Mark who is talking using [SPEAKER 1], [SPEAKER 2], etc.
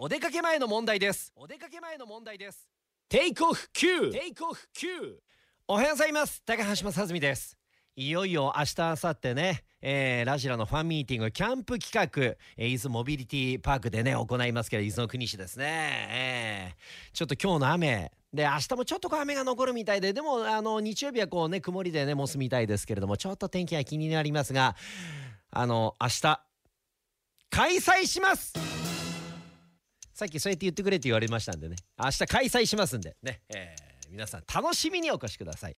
[SPEAKER 1] お出かけ前の問題です。お出かけ前の問題です。テイクオフ Q テイクオフ Q おはようございます。高橋正澄です。いよいよ明日明後日ね、えー、ラジラのファンミーティングキャンプ企画、えー、伊豆モビリティパークでね行いますけど伊豆の国市ですね、えー、ちょっと今日の雨。で明日もちょっと雨が残るみたいででもあの日曜日はこうね曇りでねもすみたいですけれどもちょっと天気が気になりますがあの明日開催します！さっきそうやって言ってくれって言われましたんでね。明日開催しますんで。ね、えー皆さん楽しみにお越しください。